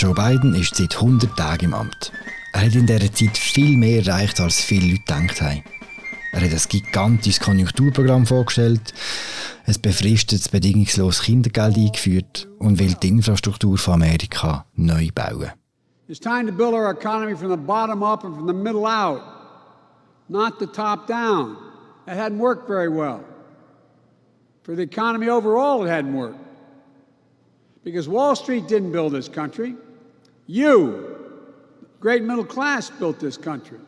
Joe Biden ist seit 100 Tagen im Amt. Er hat in dieser Zeit viel mehr erreicht, als viele Leute gedacht haben. Er hat ein gigantisches Konjunkturprogramm vorgestellt, ein befristetes, bedingungsloses Kindergeld eingeführt und will die Infrastruktur von Amerika neu bauen. It's time to build our economy from the bottom up and from the middle out, not the top down. It hadn't worked very well. For the economy overall, it hadn't worked. Because Wall Street didn't build this country. You, great middle class, built this country.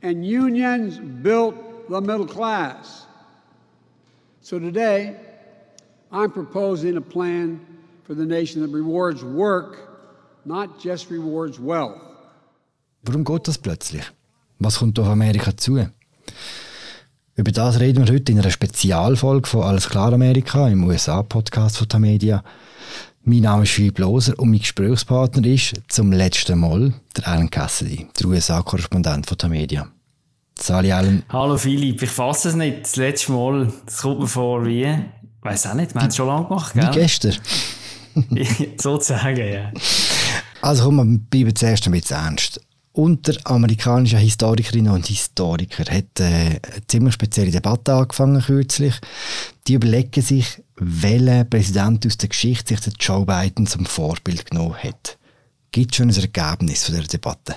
And unions built the middle class. So today, I'm proposing a plan for the nation that rewards work, not just rewards wealth. Warum geht das plötzlich? Was kommt auf Amerika zu? Über das reden wir heute in einer Spezialfolge von Alles klar Amerika im USA-Podcast von Tamedia. Mein Name ist Philipp Loser und mein Gesprächspartner ist zum letzten Mal der Alan Cassidy, der USA-Korrespondent von Tamedia. Sali Allen. Hallo Philipp, ich fasse es nicht. Das letzte Mal, das kommt mir vor wie, ich weiß auch nicht, wir haben es schon lange gemacht, gell? Wie gestern. Sozusagen, ja. Also komm, wir bleiben zuerst ein bisschen ernst unter amerikanischen Historikerinnen und Historikern hat äh, eine ziemlich spezielle Debatte angefangen kürzlich. Die überlegen sich, welcher Präsident aus der Geschichte sich der Joe Biden zum Vorbild genommen hat. Gibt es schon ein Ergebnis von dieser Debatte?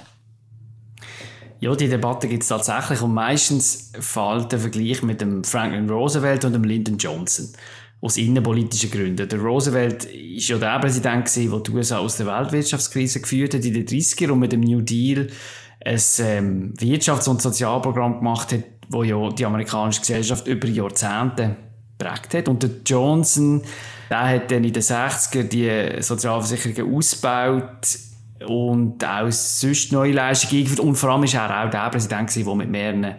Ja, die Debatte gibt es tatsächlich und meistens fällt der Vergleich mit dem Franklin Roosevelt und dem Lyndon Johnson aus innenpolitischen Gründen. Der Roosevelt war ja der Präsident, der die USA aus der Weltwirtschaftskrise geführt hat in den 30er und mit dem New Deal ein ähm, Wirtschafts- und Sozialprogramm gemacht hat, wo ja die amerikanische Gesellschaft über Jahrzehnte prägt hat. Und der Johnson, der hat dann in den 60er die Sozialversicherungen ausgebaut und auch sonst neue Leistungen eingeführt. Und vor allem war er auch der Präsident, der mit mehreren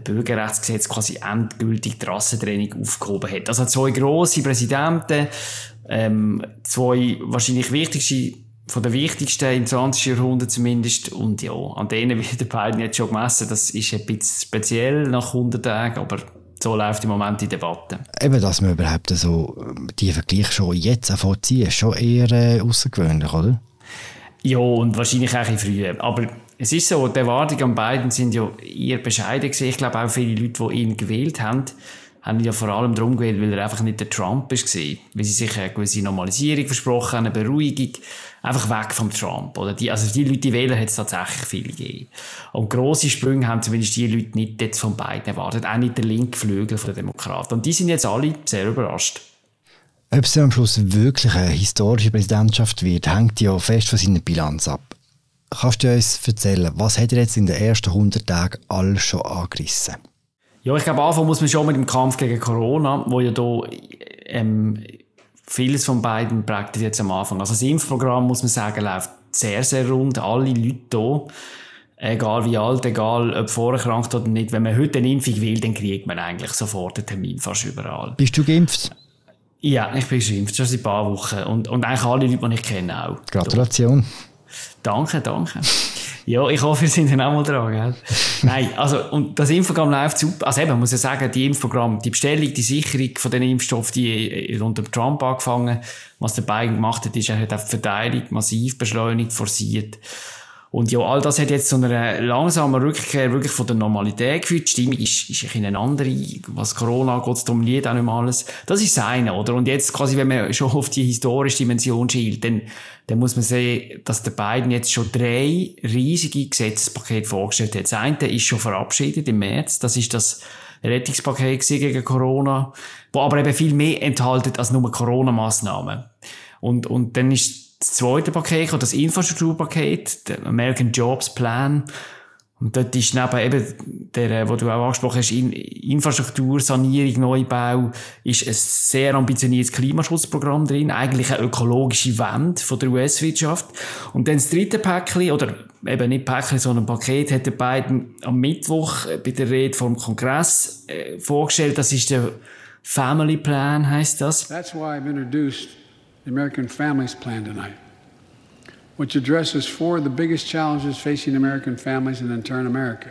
Bürgerrechtsgesetz quasi endgültig die Rassentrennung aufgehoben hat. Also zwei grosse Präsidenten, ähm, zwei wahrscheinlich wichtigste von den wichtigsten im 20. Jahrhundert zumindest. Und ja, an denen wird der Biden jetzt schon gemessen. Das ist ein bisschen speziell nach 100 Tagen, aber so läuft im Moment die Debatte. Eben, dass man überhaupt so die Vergleiche schon jetzt vorziehen, ist schon eher äh, außergewöhnlich, oder? Ja, und wahrscheinlich auch ein früher. Aber es ist so, die Erwartungen an beiden sind ja eher bescheiden gewesen. Ich glaube auch viele Leute, die ihn gewählt haben, haben ihn ja vor allem darum gewählt, weil er einfach nicht der Trump ist gewesen. Weil sie sich eine gewisse Normalisierung versprochen haben, eine Beruhigung. Einfach weg vom Trump, oder? Die, also die Leute, die wählen, hat es tatsächlich viele gegeben. Und grosse Sprünge haben zumindest die Leute nicht jetzt von beiden erwartet. Auch nicht der linke Flügel der Demokraten. Und die sind jetzt alle sehr überrascht. Ob es am Schluss wirklich eine historische Präsidentschaft wird, hängt ja fest von seiner Bilanz ab. Kannst du uns erzählen, was hat er jetzt in den ersten 100 Tagen alles schon angerissen? Ja, ich glaube, anfangen muss man schon mit dem Kampf gegen Corona, wo ja da ähm, vieles von beiden prägt jetzt am Anfang. Also das Impfprogramm, muss man sagen, läuft sehr, sehr rund. Alle Leute hier, egal wie alt, egal ob vorerkrankt oder nicht, wenn man heute eine Impfung will, dann kriegt man eigentlich sofort einen Termin fast überall. Bist du geimpft? Ja, ich bin geimpft, schon seit ein paar Wochen. Und, und eigentlich alle Leute, die ich kenne auch. Gratulation. Da. Danke, danke. Ja, ich hoffe, wir sind dann auch mal dran, gell? Nein, also, und das Impfprogramm läuft super. Also eben, muss ja sagen, die Impfprogramm, die Bestellung, die Sicherung von den Impfstoffen, die unter Trump angefangen. Was der Biden gemacht hat, ist, er hat auch die Verteilung massiv beschleunigt, forciert. Und ja, all das hat jetzt zu einer langsamen Rückkehr wirklich von der Normalität geführt. Die Stimmung ist, ist ein eine andere. Was Corona angeht, dominiert auch nicht mehr alles. Das ist das eine, oder? Und jetzt quasi, wenn man schon auf die historische Dimension schielt, dann, dann muss man sehen, dass der Biden jetzt schon drei riesige Gesetzespakete vorgestellt hat. Das eine ist schon verabschiedet im März. Das ist das Rettungspaket gegen Corona, wo aber eben viel mehr enthalten als nur Corona-Massnahmen. Und, und dann ist das zweite Paket, das Infrastrukturpaket, der American Jobs Plan. Und dort ist neben eben der, wo du auch angesprochen hast, Infrastruktur, Sanierung, Neubau, ist ein sehr ambitioniertes Klimaschutzprogramm drin, eigentlich eine ökologische Wende von der US-Wirtschaft. Und dann das dritte Päckchen, oder eben nicht Päckchen, sondern Paket, hat der beiden am Mittwoch bei der Rede vom Kongress äh, vorgestellt. Das ist der Family Plan, heißt das. That's why I've introduced the American Families Plan tonight, which addresses four of the biggest challenges facing American families and in turn America.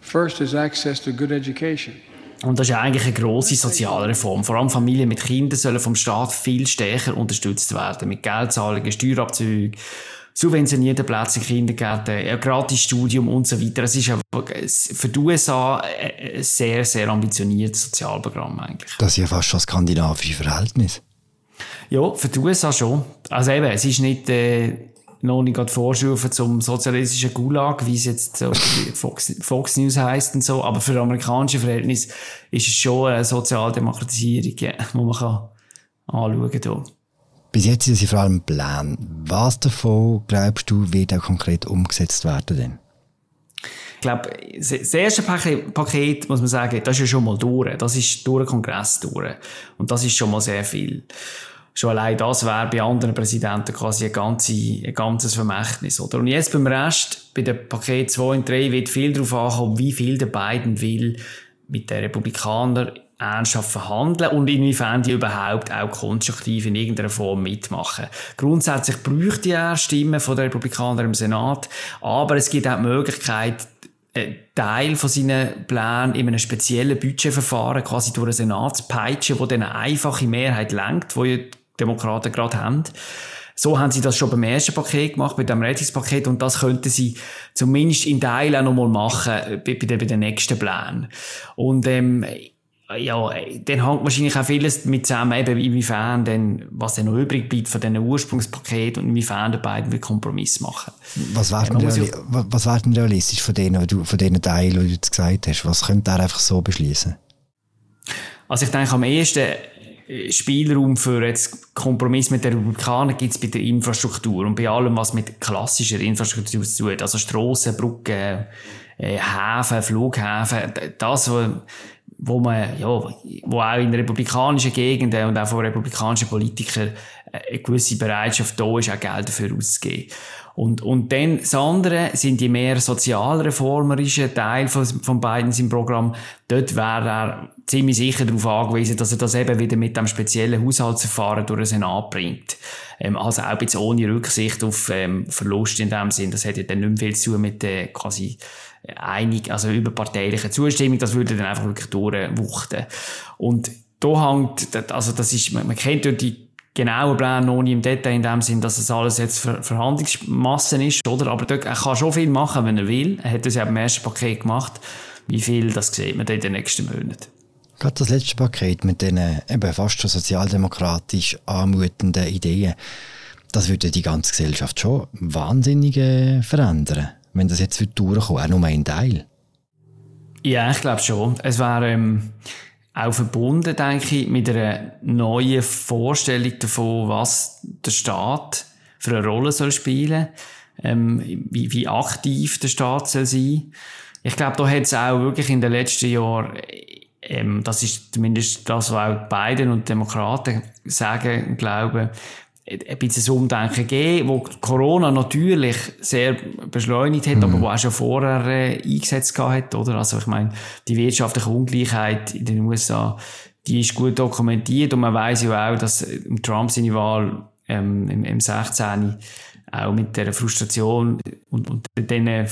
First is access to good education. Und das ist eigentlich eine grosse Sozialreform. Vor allem Familien mit Kindern sollen vom Staat viel stärker unterstützt werden. Mit Geldzahlungen, Steuerabzügen, subventionierten Plätze in Kindergärten, ein gratis Studium und so weiter. Es ist für die USA ein sehr, sehr ambitioniertes Sozialprogramm eigentlich. Das ist ja fast schon skandinavische Verhältnis. Ja, für die USA schon. Also eben, es ist nicht... Äh, noch nicht gerade Vorstufen zum sozialistischen Gulag, wie es jetzt so Fox, Fox News heisst und so. Aber für amerikanische Verhältnis ist es schon eine Sozialdemokratisierung, ja, die man kann anschauen kann. Bis jetzt sind sie vor allem Pläne. Was davon, glaubst du, wird auch konkret umgesetzt werden denn? Ich glaube, das erste Paket, muss man sagen, das ist ja schon mal durch. Das ist durch den Kongress durch. Und das ist schon mal sehr viel schon allein das wäre bei anderen Präsidenten quasi ein, ganze, ein ganzes Vermächtnis. Oder? Und jetzt beim Rest, bei den Paket 2 und 3, wird viel darauf ankommen, wie viel der Biden will mit den Republikanern ernsthaft verhandeln und inwiefern die überhaupt auch konstruktiv in irgendeiner Form mitmachen. Grundsätzlich bräuchte er Stimmen von den Republikanern im Senat, aber es gibt auch die Möglichkeit, einen Teil von seinen Plänen in einem speziellen Budgetverfahren quasi durch den Senat zu peitschen, wo dann eine einfache Mehrheit lenkt, wo Demokraten gerade haben. So haben sie das schon beim ersten Paket gemacht, bei dem Rettungspaket, und das könnten sie zumindest in Teilen auch nochmal machen, äh, bei, bei, den, nächsten Plänen. Und, ähm, ja, dann hängt wahrscheinlich auch vieles mit zusammen, eben inwiefern denn, was dann noch übrig bleibt von diesen Ursprungspaket und inwiefern die beiden will Kompromiss machen. Was wäre denn, reali was wär denn realistisch von denen, von denen Teilen, die du jetzt gesagt hast? Was könnte er einfach so beschließen? Also ich denke, am ehesten Spielraum für jetzt Kompromiss mit den Republikanern gibt es bei der Infrastruktur und bei allem, was mit klassischer Infrastruktur zu tun also Strassen, Brücken, äh, Häfen, Flughäfen, das, wo, man, ja, wo auch in republikanischen Gegenden und auch von republikanischen Politikern eine gewisse Bereitschaft da ist, auch Geld dafür auszugeben. Und, und dann das andere sind die mehr sozialreformerischen Teil von, von beiden im Programm. Dort wäre er ziemlich sicher darauf angewiesen, dass er das eben wieder mit dem speziellen Haushaltsverfahren durch den Senat bringt. Ähm, also auch jetzt ohne Rücksicht auf ähm, Verlust in dem Sinn. Das hätte ja dann nicht mehr viel zu tun mit der quasi einig, also überparteilichen Zustimmung. Das würde dann einfach wirklich durchwuchten. Und da hängt, also das ist, man, man kennt dort die genauen Pläne noch nicht im Detail in dem Sinn, dass es alles jetzt Ver Verhandlungsmassen ist, oder? Aber dort, er kann schon viel machen, wenn er will. Er hat das ja im ersten Paket gemacht. Wie viel, das sieht man dann in den nächsten Monaten. Gerade das letzte Paket mit den eben fast schon sozialdemokratisch anmutenden Ideen, das würde die ganze Gesellschaft schon wahnsinnig äh, verändern, wenn das jetzt durchkommt, auch nur ein Teil. Ja, ich glaube schon. Es wäre ähm, auch verbunden, denke ich, mit einer neuen Vorstellung davon, was der Staat für eine Rolle soll spielen, ähm, wie, wie aktiv der Staat soll sein. Ich glaube, da hat es auch wirklich in den letzten Jahren, ähm, das ist zumindest das, was auch Biden und Demokraten sagen und glauben, ein bisschen Umdenken gegeben, wo Corona natürlich sehr beschleunigt hat, mhm. aber wo auch schon vorher äh, eingesetzt hat, oder? Also ich meine, die wirtschaftliche Ungleichheit in den USA, die ist gut dokumentiert und man weiß ja auch, dass äh, Trump seine Wahl ähm, im, im 16 auch mit der Frustration und, und den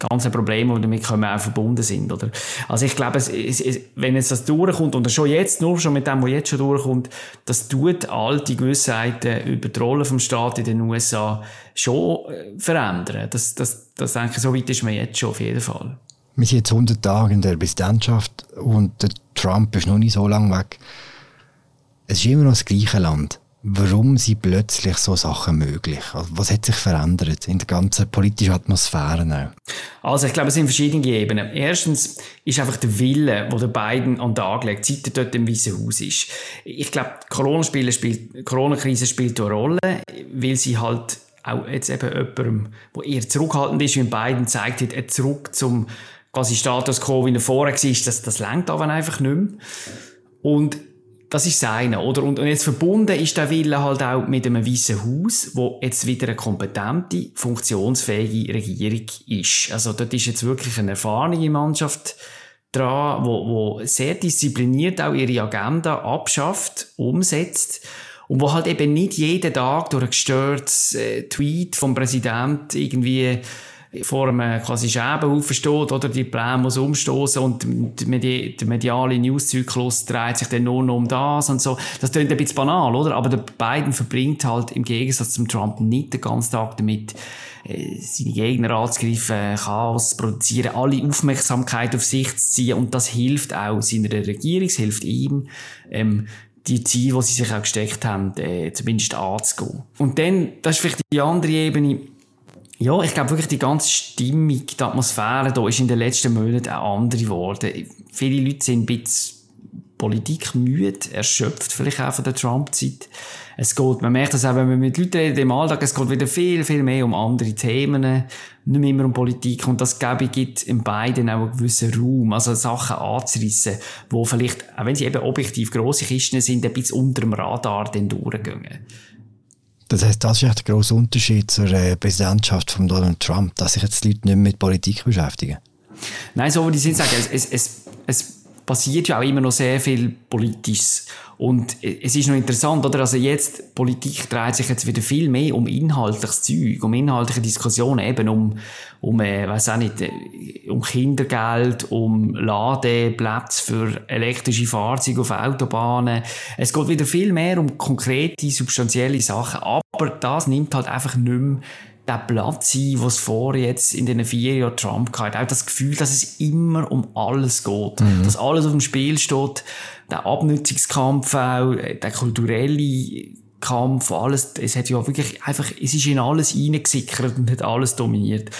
ganzen Probleme, die damit kommen, auch verbunden sind. Oder? Also ich glaube, es, es, wenn jetzt das durchkommt, und schon jetzt, nur schon mit dem, was jetzt schon durchkommt, das tut all die Gewissheiten über die Rolle vom Staat in den USA schon äh, verändern. Das, das, das denke ich, so weit ist man jetzt schon auf jeden Fall. Wir sind jetzt 100 Tage in der Präsidentschaft und der Trump ist noch nicht so lange weg. Es ist immer noch das gleiche Land. Warum sind plötzlich so Sachen möglich? Also, was hat sich verändert in der ganzen politischen Atmosphäre? Also ich glaube, es sind verschiedene Ebenen. Erstens ist einfach der Wille, wo der Biden an den Tag legt, seit er dort im Weißen Haus ist. Ich glaube, die Corona-Krise spielt, Corona spielt eine Rolle, weil sie halt auch jetzt eben jemandem, der eher zurückhaltend ist, wie Biden zeigt hat, zurück zum quasi Status quo, wie er vorher war, das, das längt aber einfach nicht mehr. Und das ist seine, oder? Und, und jetzt verbunden ist der Wille halt auch mit einem weißen Haus, wo jetzt wieder eine kompetente, funktionsfähige Regierung ist. Also dort ist jetzt wirklich eine erfahrene Mannschaft dran, wo, wo sehr diszipliniert auch ihre Agenda abschafft, umsetzt und wo halt eben nicht jeden Tag durch ein gestörtes äh, Tweet vom Präsident irgendwie vor einem quasi Schäbenhaufen steht, oder die Pläne muss umstoßen und der mediale Newszyklus dreht sich dann nur noch um das und so. Das klingt ein bisschen banal, oder? Aber der Biden verbringt halt im Gegensatz zum Trump nicht den ganzen Tag damit, äh, seine Gegner anzugreifen, Chaos produzieren, alle Aufmerksamkeit auf sich zu ziehen und das hilft auch seiner Regierung, es hilft ihm, ähm, die Ziele, die sie sich auch gesteckt haben, äh, zumindest anzugehen. Und dann, das ist vielleicht die andere Ebene, ja, ich glaube wirklich, die ganze Stimmung, die Atmosphäre da ist in den letzten Monaten auch andere geworden. Viele Leute sind ein bisschen Politik müde, erschöpft vielleicht auch von der Trump-Zeit. Es geht, man merkt das auch, wenn man mit Leuten redet im Alltag, es geht wieder viel, viel mehr um andere Themen, nicht mehr um Politik. Und das, glaube ich, gibt in beiden auch einen gewissen Raum, also Sachen anzureissen, wo vielleicht, auch wenn sie eben objektiv grosse Kisten sind, ein bisschen unter dem Radar dann durchgehen. Das heißt, das ist echt der grosse Unterschied zur äh, Präsidentschaft von Donald Trump, dass sich jetzt die Leute nicht mehr mit Politik beschäftigen. Nein, so würde ich sagen, es, es, es, es passiert ja auch immer noch sehr viel Politisches. Und es ist noch interessant, oder? Also jetzt, Politik dreht sich jetzt wieder viel mehr um inhaltliches Zeug, um inhaltliche Diskussionen, eben um, um, äh, auch nicht, äh, um Kindergeld, um Ladeplätze für elektrische Fahrzeuge auf Autobahnen. Es geht wieder viel mehr um konkrete, substanzielle Sachen. Aber das nimmt halt einfach nicht mehr der Platz sein, was vor jetzt in den vier Jahren Trump hatte. Auch das Gefühl, dass es immer um alles geht. Mhm. Dass alles auf dem Spiel steht. Der Abnutzungskampf auch, der kulturelle Kampf, alles. Es hat ja wirklich einfach, es ist in alles reingesickert und hat alles dominiert.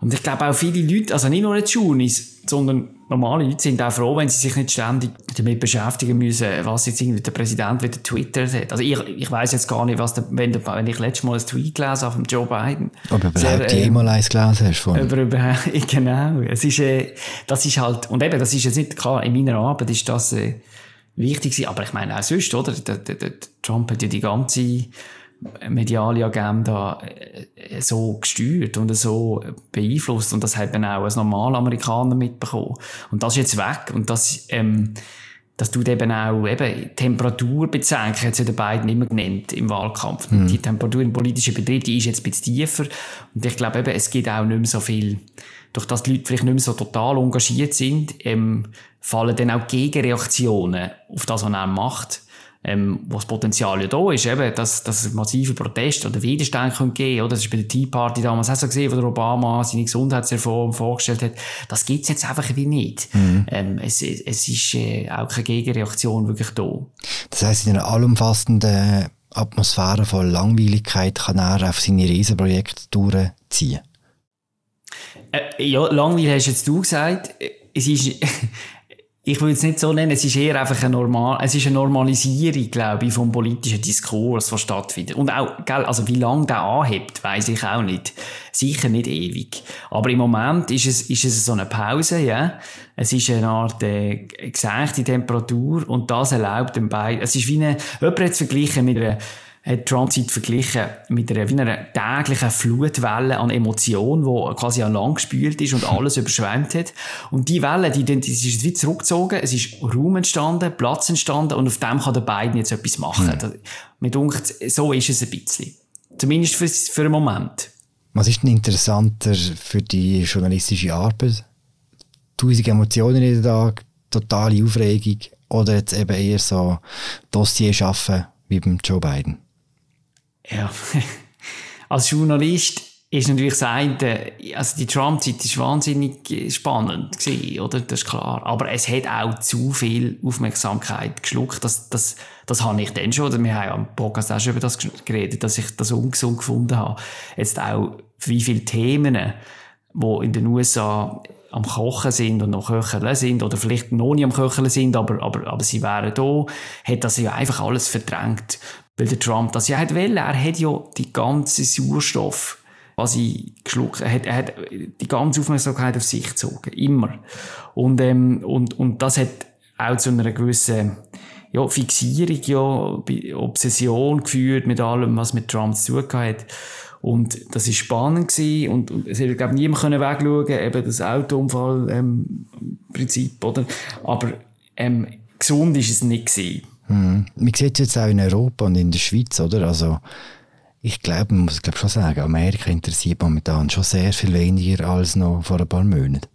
Und ich glaube auch viele Leute, also nicht nur die Schunis, sondern normale Leute sind auch froh, wenn sie sich nicht ständig damit beschäftigen müssen, was jetzt irgendwie der Präsident wieder twittert hat. Also ich, ich weiß jetzt gar nicht, was der, wenn, der, wenn ich letztes Mal ein Tweet gelesen habe von Joe Biden. Aber überhaupt äh, jemals eins gelesen hast von über, über, Genau. Es ist, äh, das ist halt, und eben, das ist jetzt nicht klar, in meiner Arbeit ist das äh, wichtig gewesen, aber ich meine auch sonst, oder? Der, der, der Trump hat ja die ganze mediale Agenda äh, so gesteuert und so beeinflusst und das hat dann auch als normaler Amerikaner mitbekommen. Und das ist jetzt weg und das, ähm, das tut eben auch eben Temperatur bezenken, hat sie den beiden immer genannt im Wahlkampf. Mhm. Die Temperatur im politischen Betrieb, die ist jetzt ein bisschen tiefer und ich glaube eben, es gibt auch nicht mehr so viel, durch das die Leute vielleicht nicht mehr so total engagiert sind, ähm, fallen dann auch Gegenreaktionen auf das, was er macht ähm, wo das Potenzial ja da ist, eben, dass, dass es massive Proteste oder Widerstände geben können oder das ist bei der Tea Party damals auch so gesehen, wo der Obama seine Gesundheitsreform vorgestellt hat, das gibt's jetzt einfach wie nicht. Mhm. Ähm, es, es ist äh, auch keine Gegenreaktion wirklich da. Das heisst, in einer allumfassenden Atmosphäre von Langweiligkeit kann er auf seine Riesenprojekte durchziehen? Äh, ja, langweilig hast jetzt du gesagt. Es ist, ich würde es nicht so nennen, es ist eher einfach eine normal, es ist eine Normalisierung, glaube ich, vom politischen Diskurs, was stattfindet. Und auch, gell, also wie lange der anhebt, weiß ich auch nicht. Sicher nicht ewig. Aber im Moment ist es, ist es so eine Pause, ja. Es ist eine Art, äh, gesenkte Temperatur und das erlaubt den beiden, es ist wie eine, jemand hat es verglichen mit einer, hat Trump Zeit verglichen mit einer, wie einer täglichen Flutwelle an Emotionen, die quasi an lang gespült ist und alles überschwemmt hat. Und die Welle, die, die ist wie zurückgezogen, es ist Raum entstanden, Platz entstanden und auf dem kann der beiden jetzt etwas machen. Mhm. Mir denkt, so ist es ein bisschen. Zumindest für, für einen Moment. Was ist denn interessanter für die journalistische Arbeit? Tausend Emotionen jeden Tag, totale Aufregung oder jetzt eben eher so Dossier schaffen wie beim Joe Biden? Ja, als Journalist ist natürlich das eine, also die Trump-Zeit ist wahnsinnig spannend gewesen, oder? Das ist klar. Aber es hat auch zu viel Aufmerksamkeit geschluckt. Das, das, das habe ich dann schon, oder wir haben am Podcast auch schon über das geredet, dass ich das ungesund gefunden habe. Jetzt auch, wie viele Themen, die in den USA am Kochen sind und noch köcheln sind, oder vielleicht noch nicht am Köcheln sind, aber, aber, aber sie wären da, hat das ja einfach alles verdrängt. Weil der Trump das ja hat wollen. Er hat ja die ganze Sauerstoff quasi geschluckt. Er hat, er hat die ganze Aufmerksamkeit auf sich gezogen. Immer. Und, ähm, und, und das hat auch zu einer gewissen, ja, Fixierung, ja, Obsession geführt mit allem, was mit Trump zu tun hat. Und das ist spannend gewesen. Und, und es hätte, glaube niemand können wegschauen eben das Autounfall, ähm, Prinzip, oder? Aber, ähm, gesund ist es nicht gewesen. Mhm. Man sieht es jetzt auch in Europa und in der Schweiz, oder? Also, Ich glaube, man muss glaub schon sagen, Amerika interessiert momentan schon sehr viel weniger als noch vor ein paar Monaten.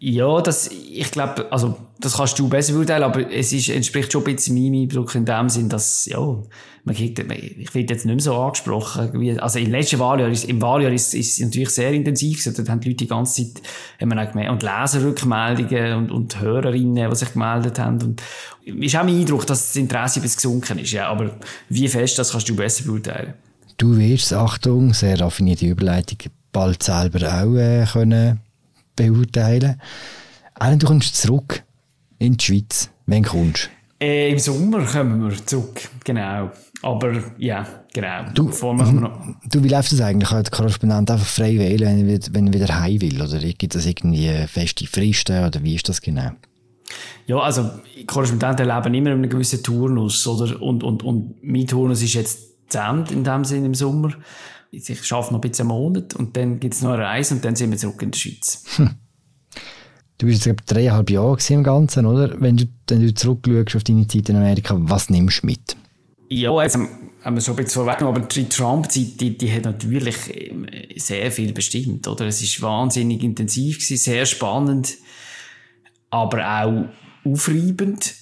Ja, das, ich glaube, also, das kannst du besser beurteilen, aber es ist, entspricht schon ein bisschen meinem Eindruck in dem Sinn, dass, ja, man kriegt, ich werde jetzt nicht mehr so angesprochen, wie, also im letzten Wahljahr, ist, im Wahljahr ist, ist es natürlich sehr intensiv gewesen, da haben die Leute die ganze Zeit, haben wir auch gemerkt, und Leserrückmeldungen und, und Hörerinnen, die sich gemeldet haben, und, ist auch mein Eindruck, dass das Interesse bis gesunken ist, ja, aber wie fest, das kannst du besser beurteilen. Du wirst, Achtung, sehr raffinierte Überleitung, bald selber auch äh, können beurteilen. Alan, du kommst zurück in die Schweiz. Wann kommst du? Äh, Im Sommer kommen wir zurück, genau. Aber ja, genau. Du, du wie läuft das eigentlich? Kann der Korrespondent einfach frei wählen, wenn er, wenn er wieder heim will? Oder gibt es irgendwie feste Fristen? Oder wie ist das genau? Ja, also Korrespondenten leben immer in einem gewissen Turnus. Oder? Und, und, und mein Turnus ist jetzt zu Ende in dem Sinne im Sommer. Ich arbeite noch ein bisschen einen Monat und dann gibt es noch eine Reise und dann sind wir zurück in der Schweiz. Hm. Du bist jetzt dreieinhalb Jahre im Ganzen, oder? Wenn du, wenn du zurückschaust auf deine Zeit in Amerika, was nimmst du mit? Ja, jetzt haben wir schon ein bisschen vorweggenommen, aber die Trump-Zeit, die, die hat natürlich ähm, sehr viel bestimmt, oder? Es ist wahnsinnig intensiv gewesen, sehr spannend, aber auch aufreibend.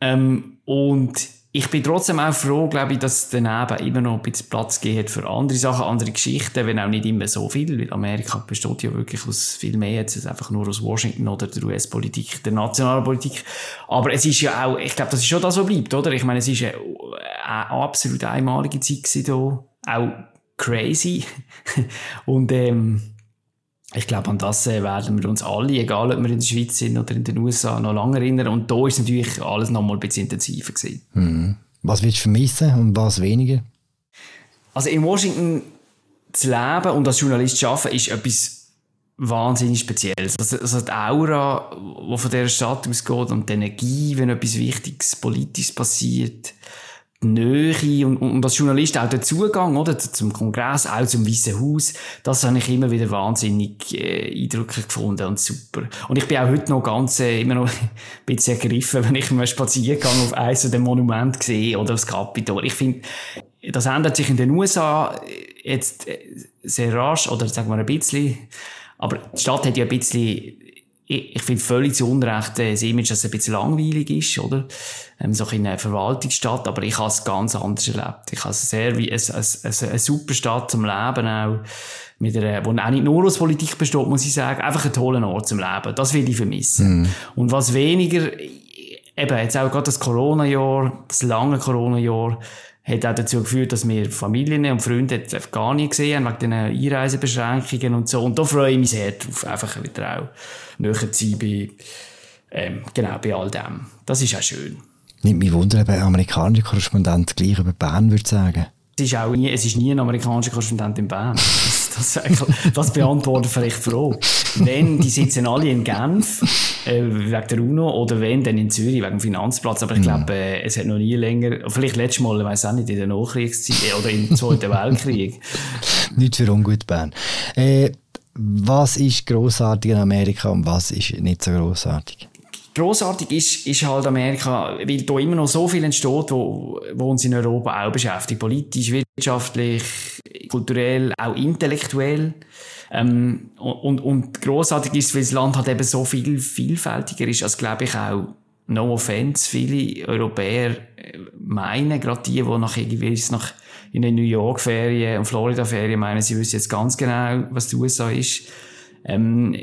Ähm, und ich bin trotzdem auch froh, glaube ich, dass daneben immer noch ein bisschen Platz gibt für andere Sachen, andere Geschichten, wenn auch nicht immer so viel, weil Amerika besteht ja wirklich aus viel mehr jetzt einfach nur aus Washington oder der US-Politik, der nationalen Politik. Aber es ist ja auch, ich glaube, das ist schon das, was bleibt, oder? Ich meine, es ist eine, eine absolut einmalige Zeit da, auch crazy. Und, ähm, ich glaube, an das äh, werden wir uns alle, egal ob wir in der Schweiz sind oder in den USA, noch lange erinnern. Und da ist natürlich alles noch mal ein bisschen intensiver gewesen. Mhm. Was willst du vermissen und was weniger? Also in Washington zu leben und als Journalist zu arbeiten, ist etwas wahnsinnig Spezielles. Also, also die Aura, die von dieser Stadt ausgeht und die Energie, wenn etwas Wichtiges, Politisches passiert, Nähe und, und als Journalist auch der Zugang, oder, zum Kongress, auch zum Weißen Haus, das habe ich immer wieder wahnsinnig äh, eindrücklich gefunden und super. Und ich bin auch heute noch ganz, äh, immer noch ein bisschen ergriffen, wenn ich mal Spaziergang auf eins der Monumente sehe oder das Kapitol. Ich finde, das ändert sich in den USA jetzt äh, sehr rasch, oder sagen wir ein bisschen, aber die Stadt hat ja ein bisschen ich, ich finde völlig zu Unrecht äh, das Image, dass es ein bisschen langweilig ist, oder? Ähm, so in einer Verwaltungsstadt, aber ich habe es ganz anders erlebt. Ich habe es sehr wie eine, eine, eine super Stadt zum Leben auch, mit einer, wo auch nicht nur aus Politik besteht, muss ich sagen, einfach ein toller Ort zum Leben. Das will ich vermissen. Mm. Und was weniger, eben jetzt auch gerade das Corona-Jahr, das lange Corona-Jahr, hat auch dazu geführt, dass wir Familien und Freunde gar nicht gesehen haben, wegen den Einreisebeschränkungen und so. Und da freue ich mich sehr drauf, einfach wieder auch näher zu sein bei, ähm, genau, bei all dem. Das ist auch schön. Nimmt mich Wunder, ob ein amerikanischer Korrespondent gleich über Bern würde sagen. Es ist, auch nie, es ist nie ein amerikanischer Korrespondent in Bern. Das, das, beantwortet vielleicht froh. Wenn, die sitzen alle in Genf, äh, wegen der UNO, oder wenn, dann in Zürich, wegen dem Finanzplatz. Aber ich glaube, äh, es hat noch nie länger, vielleicht letztes Mal, ich weiß auch nicht, in der Nachkriegszeit äh, oder im Zweiten Weltkrieg. Nicht für ungut Bern. Äh, was ist grossartig in Amerika und was ist nicht so grossartig? Grossartig ist, ist halt Amerika, weil da immer noch so viel entsteht, wo, wo uns in Europa auch beschäftigt. Politisch, wirtschaftlich, kulturell, auch intellektuell. Ähm, und, und grossartig ist, weil das Land halt eben so viel vielfältiger ist, als glaube ich auch no offense, viele Europäer äh, meinen, gerade die, die nach irgendwie nach in den New York Ferien und Florida Ferien meinen, sie wissen jetzt ganz genau, was die USA ist. Ähm,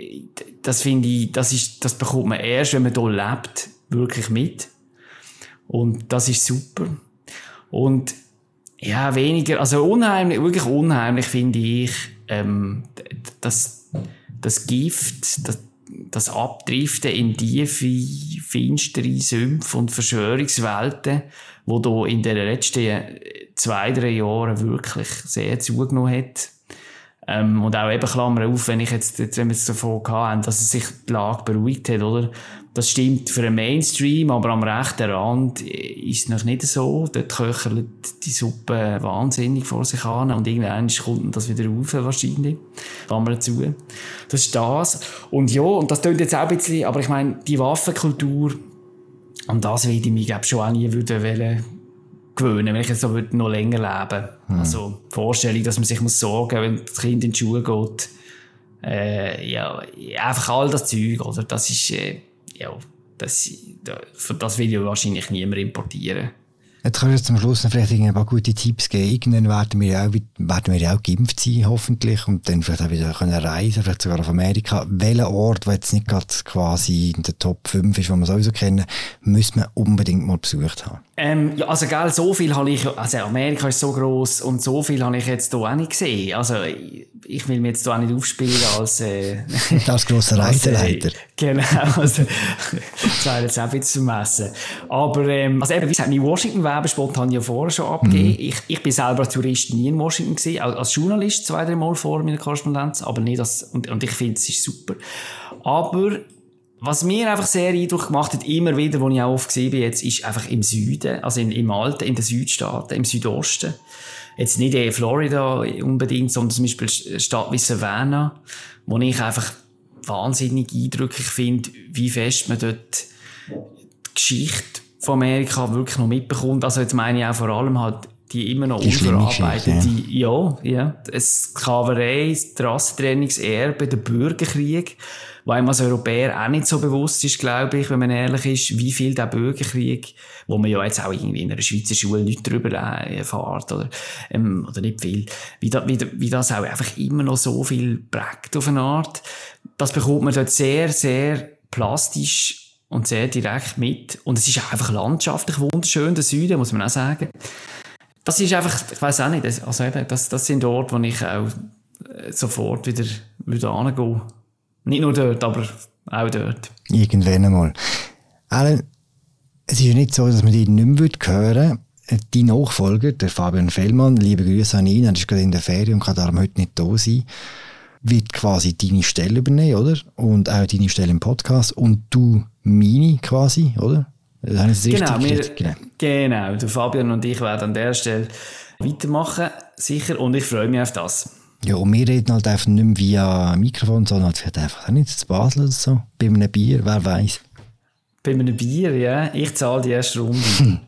das finde ich, das ist, das bekommt man erst, wenn man hier lebt, wirklich mit. Und das ist super. Und ja, weniger, also unheimlich, wirklich unheimlich finde ich, ähm, das, das Gift, das, das Abdriften in tiefe, finstere Sümpfe und Verschwörungswelten, wo da in den letzten zwei, drei Jahren wirklich sehr zugenommen hat. Ähm, und auch eben Klammer auf, wenn ich jetzt, jetzt wenn wir es davon haben, dass es sich die Lage beruhigt hat, oder? Das stimmt für den Mainstream, aber am rechten Rand ist es noch nicht so. Dort köchelt die Suppe wahnsinnig vor sich an und irgendwann kommt das wieder rauf, wahrscheinlich. Klammer zu. Das ist das. Und ja, und das tönt jetzt auch ein bisschen, aber ich meine, die Waffenkultur, an das würde ich mich, glaube schon auch nie würde wollen gewöhnen, wenn ich jetzt so würde noch länger leben. Mhm. Also die Vorstellung, dass man sich muss sorgen, wenn das Kind in die Schule geht. Äh, ja, einfach all das Zeug, oder? Das ist, äh, ja, das, das will ja wahrscheinlich niemand importieren. Jetzt kannst du zum Schluss noch vielleicht ein paar gute Tipps geben. Irgendwann werden wir ja auch, werden wir auch geimpft sein, hoffentlich, und dann vielleicht auch wieder können reisen, vielleicht sogar auf Amerika. Welcher Ort, der jetzt nicht gerade quasi in der Top 5 ist, den wir sowieso kennen, müssen wir unbedingt mal besucht haben? Ähm, ja, also, gell, so viel habe ich, also Amerika ist so groß und so viel habe ich jetzt hier auch nicht gesehen. Also, ich will mir jetzt hier auch nicht aufspielen als, äh, als grosser Reiseleiter. Äh, genau, also, das wäre jetzt auch ein bisschen zu messen. Aber, ähm, also eben, wie gesagt, mein Washington-Werbespot habe ich ja vorher schon abgegeben. Mhm. Ich, ich bin selber als Tourist nie in Washington gewesen, als Journalist zwei, drei Mal vor meiner Korrespondenz, aber nicht als, und, und ich finde, es ist super. Aber, was mir einfach sehr Eindruck gemacht hat, immer wieder, wo ich auch oft gesehen bin, jetzt, ist einfach im Süden, also in, im Alten, in den Südstaaten, im Südosten. Jetzt nicht in Florida unbedingt, sondern zum Beispiel Stadt wie Savannah, wo ich einfach wahnsinnig eindrücklich finde, wie fest man dort die Geschichte von Amerika wirklich noch mitbekommt. Also jetzt meine ich auch vor allem halt die immer noch unverarbeitete, ja. ja, ja, das Sklaverei, das Rassentrennungserbe, der Bürgerkrieg, wo einem als Europäer auch nicht so bewusst ist, glaube ich, wenn man ehrlich ist, wie viel der Bürgerkrieg, wo man ja jetzt auch irgendwie in einer Schweizer Schule nicht drüber erfahrt, oder, ähm, oder nicht viel, wie, da, wie, wie das auch einfach immer noch so viel prägt auf eine Art, das bekommt man dort sehr, sehr plastisch und sehr direkt mit. Und es ist einfach landschaftlich wunderschön, der Süden, muss man auch sagen. Das ist einfach, ich weiß auch nicht, also eben, das, das sind Orte, wo ich auch äh, sofort wieder, wieder nicht nur dort, aber auch dort. Irgendwann einmal. Alan, es ist ja nicht so, dass man dich nicht mehr hören würde. Dein Nachfolger, der Fabian Fellmann, liebe Grüße an ihn, er ist gerade in der Ferien und kann darum heute nicht da sein, wird quasi deine Stelle übernehmen, oder? Und auch deine Stelle im Podcast und du meine quasi, oder? Das genau, wir, genau. genau, der Fabian und ich werden an der Stelle weitermachen, sicher, und ich freue mich auf das. Ja, und wir reden halt einfach nicht mehr via Mikrofon, sondern halt vielleicht einfach nicht zu Basel oder so. Bei einem Bier, wer weiß. Bei einem Bier, ja. Ich zahle die erste Runde.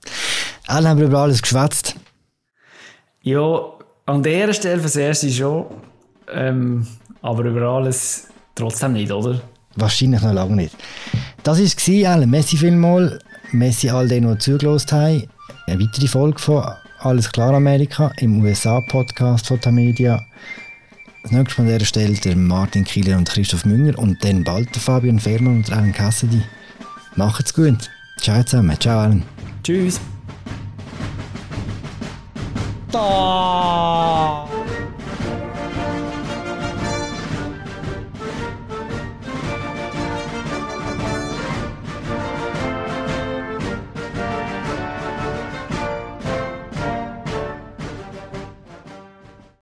Alle haben wir über alles geschwätzt. Ja, an der Stelle fürs erste schon. Ähm, aber über alles trotzdem nicht, oder? Wahrscheinlich noch lange nicht. Das war es, Alan. Messi vielmal. Messi all denen, die zugelassen haben. Eine weitere Folge von Alles klar Amerika im USA-Podcast von Tamedia. Das nächste Mal an dieser Stelle der Martin Kieler und Christoph Münger und dann bald der Fabian Fermann und Alan Cassidy. Macht's gut. Ciao zusammen. Ciao Alan. Tschüss. Da.